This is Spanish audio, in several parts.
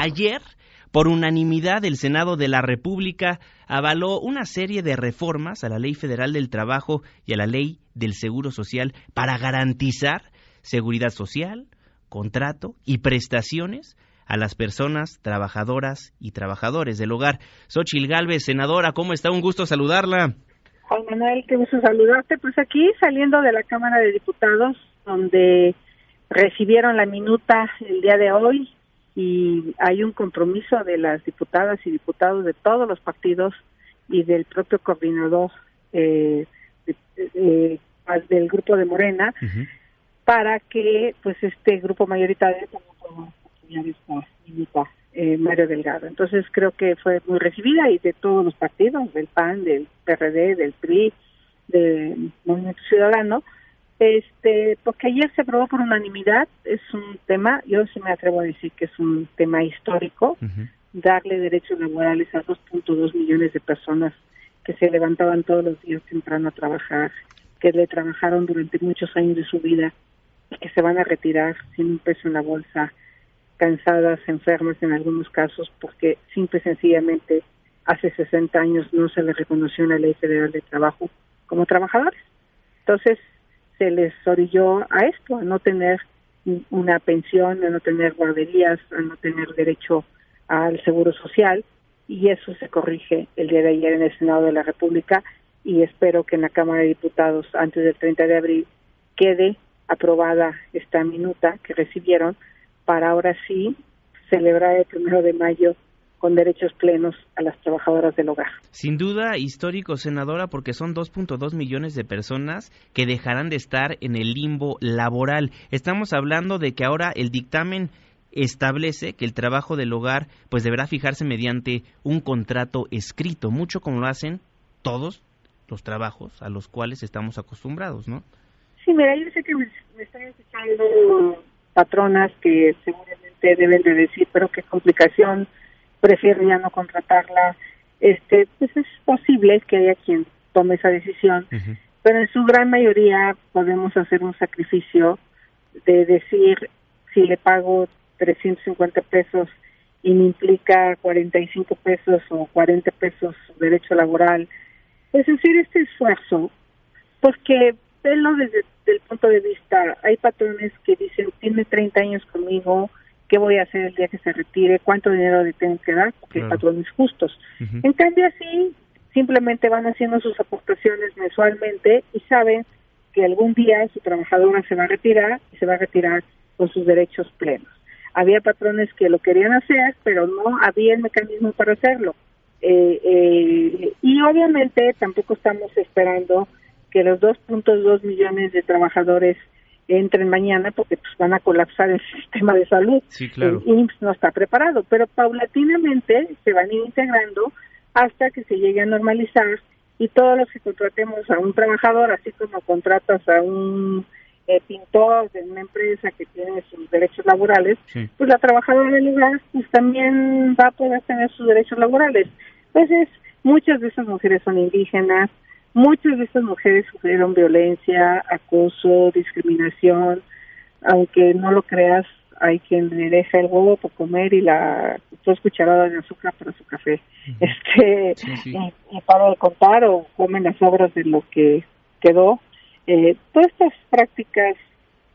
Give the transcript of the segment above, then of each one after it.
Ayer, por unanimidad, el Senado de la República avaló una serie de reformas a la Ley Federal del Trabajo y a la Ley del Seguro Social para garantizar seguridad social, contrato y prestaciones a las personas trabajadoras y trabajadores del hogar. Xochil Gálvez, senadora, ¿cómo está? Un gusto saludarla. Juan Manuel, qué gusto saludarte. Pues aquí saliendo de la Cámara de Diputados, donde recibieron la minuta el día de hoy y hay un compromiso de las diputadas y diputados de todos los partidos y del propio coordinador eh, del grupo de Morena para que pues este grupo mayoritario pueda apoyar esta eh, Mario Delgado. Entonces creo que fue muy recibida y de todos los partidos, del PAN, del PRD, del PRI, del Movimiento Ciudadano, este, porque ayer se aprobó por unanimidad, es un tema, yo sí me atrevo a decir que es un tema histórico, darle derechos laborales a 2.2 millones de personas que se levantaban todos los días temprano a trabajar, que le trabajaron durante muchos años de su vida y que se van a retirar sin un peso en la bolsa, cansadas, enfermas en algunos casos, porque simple y sencillamente hace 60 años no se les reconoció en la Ley Federal de Trabajo como trabajadores. Entonces, se les orilló a esto, a no tener una pensión, a no tener guarderías, a no tener derecho al seguro social y eso se corrige el día de ayer en el Senado de la República y espero que en la Cámara de Diputados antes del 30 de abril quede aprobada esta minuta que recibieron para ahora sí celebrar el primero de mayo con derechos plenos a las trabajadoras del hogar. Sin duda histórico, senadora, porque son 2.2 millones de personas que dejarán de estar en el limbo laboral. Estamos hablando de que ahora el dictamen establece que el trabajo del hogar pues deberá fijarse mediante un contrato escrito, mucho como lo hacen todos los trabajos a los cuales estamos acostumbrados, ¿no? Sí, mira, yo sé que me, están escuchando patronas que seguramente deben de decir, pero qué complicación prefiere ya no contratarla, este, pues es posible que haya quien tome esa decisión, pero en su gran mayoría podemos hacer un sacrificio de decir si le pago 350 pesos y me implica 45 pesos o 40 pesos derecho laboral, es decir, este esfuerzo, porque verlo desde el punto de vista, hay patrones que dicen, tiene 30 años conmigo, qué voy a hacer el día que se retire, cuánto dinero le tengo que dar, porque hay patrones justos. En cambio, así simplemente van haciendo sus aportaciones mensualmente y saben que algún día su trabajadora se va a retirar y se va a retirar con sus derechos plenos. Había patrones que lo querían hacer, pero no había el mecanismo para hacerlo. Eh, eh, y obviamente tampoco estamos esperando que los 2.2 millones de trabajadores entren mañana porque pues van a colapsar el sistema de salud. El IMSS no está preparado, pero paulatinamente se van a ir integrando hasta que se llegue a normalizar y todos los que contratemos a un trabajador, así como contratas a un eh, pintor de una empresa que tiene sus derechos laborales, pues la trabajadora del lugar pues también va a poder tener sus derechos laborales. Entonces, muchas de esas mujeres son indígenas, Muchas de estas mujeres sufrieron violencia, acoso, discriminación, aunque no lo creas, hay quien le deja el huevo por comer y la dos cucharadas de azúcar para su café. Este, Y, para de contar o comen las obras de lo que quedó. Eh, todas estas prácticas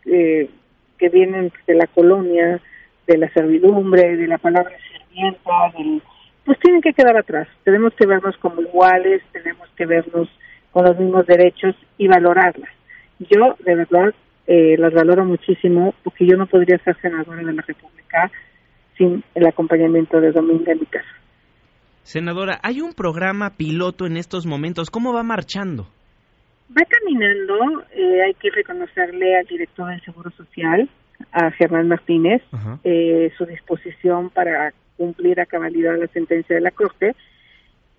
eh, que vienen de la colonia, de la servidumbre, de la palabra sirvienta, pues tienen que quedar atrás. Tenemos que vernos como iguales, tenemos que vernos con los mismos derechos y valorarlas. Yo, de verdad, eh, las valoro muchísimo porque yo no podría ser senadora de la República sin el acompañamiento de Dominga en mi casa. Senadora, hay un programa piloto en estos momentos. ¿Cómo va marchando? Va caminando. Eh, hay que reconocerle al director del Seguro Social, a Germán Martínez, eh, su disposición para cumplir a cabalidad la sentencia de la Corte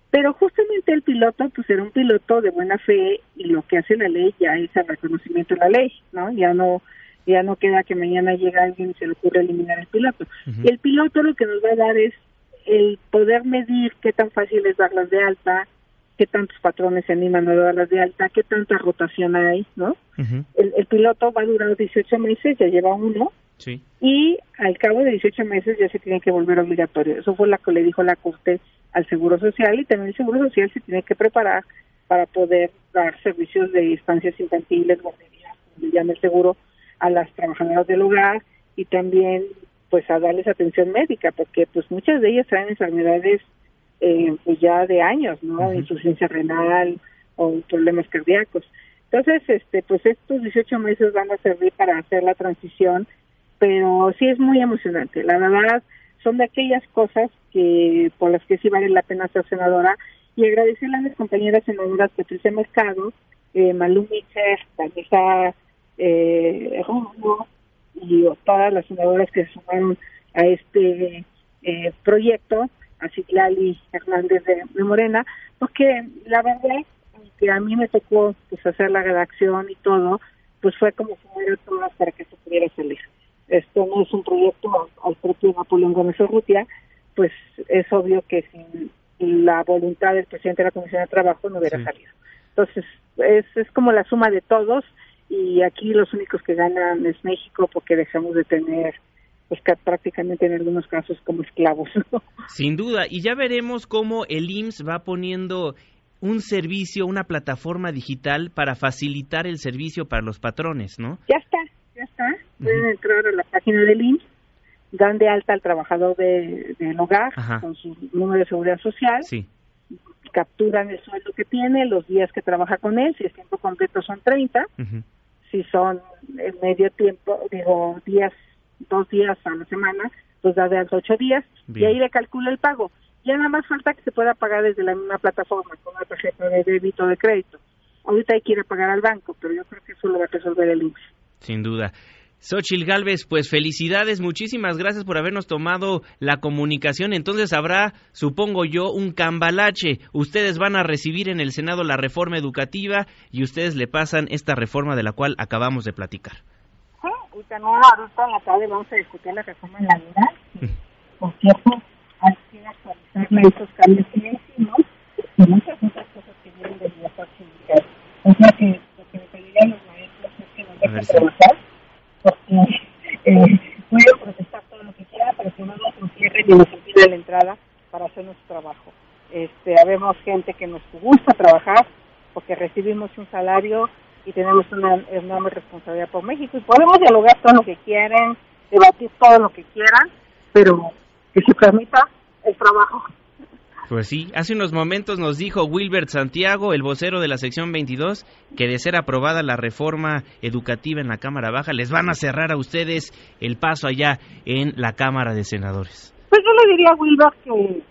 pero justamente el piloto, pues era un piloto de buena fe y lo que hace la ley ya es el reconocimiento de la ley, ¿no? Ya no ya no queda que mañana llegue alguien y se le ocurra eliminar el piloto. Y el piloto lo que nos va a dar es el poder medir qué tan fácil es darlas de alta, qué tantos patrones se animan a darlas de alta, qué tanta rotación hay, ¿no? el, el, piloto va a durar 18 meses, ya lleva uno, Sí. Y al cabo de 18 meses ya se tiene que volver obligatorio. Eso fue lo que le dijo la Corte al Seguro Social y también el Seguro Social se tiene que preparar para poder dar servicios de estancias infantiles, guarderías, como llama el seguro, a las trabajadoras del hogar y también pues a darles atención médica porque pues muchas de ellas traen enfermedades eh, pues ya de años, ¿no? Insuficiencia renal o problemas cardíacos. Entonces, este, pues estos 18 meses van a servir para hacer la transición, pero sí es muy emocionante. La verdad, son de aquellas cosas que por las que sí vale la pena ser senadora y agradecerle a mis compañeras senadoras Patricia Mercado, eh, Malú Mitcher, Vanessa eh, y todas las senadoras que se sumaron a este eh, proyecto, a Citlali Hernández de, Morena, porque la verdad que a mí me tocó pues hacer la redacción y todo, pues fue como fuera todas para que se pudiera salir. Esto no es un proyecto al propio Napoleón Gómez Urrutia, pues es obvio que sin la voluntad del presidente de la Comisión de Trabajo no hubiera salido. Entonces, es, es como la suma de todos y aquí los únicos que ganan es México porque dejamos de tener pues prácticamente en algunos casos como esclavos. Sin duda, y ya veremos cómo el IMSS va poniendo un servicio, una plataforma digital para facilitar el servicio para los patrones, ¿no? Ya está, ya está. Pueden entrar a la página del IMSS, dan de alta al trabajador de, del hogar con su número de seguridad social, sí. capturan el sueldo que tiene, los días que trabaja con él, si es tiempo completo son 30, si son en medio tiempo, digo, días, dos días a la semana, pues da de alta ocho días y ahí le calcula el pago. Ya nada más falta que se pueda pagar desde la misma plataforma con una tarjeta de débito o de crédito. Ahorita hay que ir a pagar al banco, pero yo creo que eso lo va a resolver el INSS. Sin duda. Xochil Galvez, pues felicidades, muchísimas gracias por habernos tomado la comunicación. Entonces habrá, supongo yo, un cambalache. Ustedes van a recibir en el Senado la reforma educativa y ustedes le pasan esta reforma de la cual acabamos de platicar. Sí, y también ahorita en la tarde vamos a discutir la reforma laboral. Por cierto, hay que actualizarle esos cambios que hicimos y muchas otras cosas que vienen de la parte O sea que lo que me pedirían los maestros es que nos dejen trabajar porque eh, puedo protestar todo lo que quiera, pero que no nos cierren impida la entrada para hacer nuestro trabajo. Este, habemos gente que nos gusta trabajar porque recibimos un salario y tenemos una enorme responsabilidad por México y podemos dialogar todo lo que quieren, debatir todo lo que quieran, pero que se permita el trabajo. Pues sí, hace unos momentos nos dijo Wilbert Santiago, el vocero de la sección 22, que de ser aprobada la reforma educativa en la Cámara Baja, les van a cerrar a ustedes el paso allá en la Cámara de Senadores. Yo le diría a Wilbert que,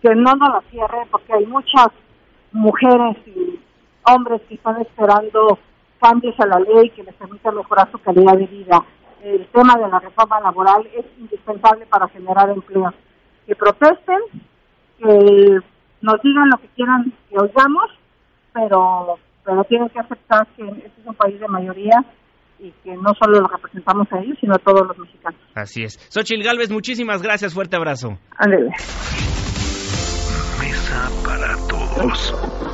que no nos la cierre, porque hay muchas mujeres y hombres que están esperando cambios a la ley que les permitan mejorar su calidad de vida. El tema de la reforma laboral es indispensable para generar empleo. Que protesten, que nos digan lo que quieran que oigamos, pero, pero tienen que aceptar que este es un país de mayoría y que no solo lo representamos a ellos, sino a todos los mexicanos. Así es. Xochil Galvez, muchísimas gracias. Fuerte abrazo. Ándale. Mesa para todos.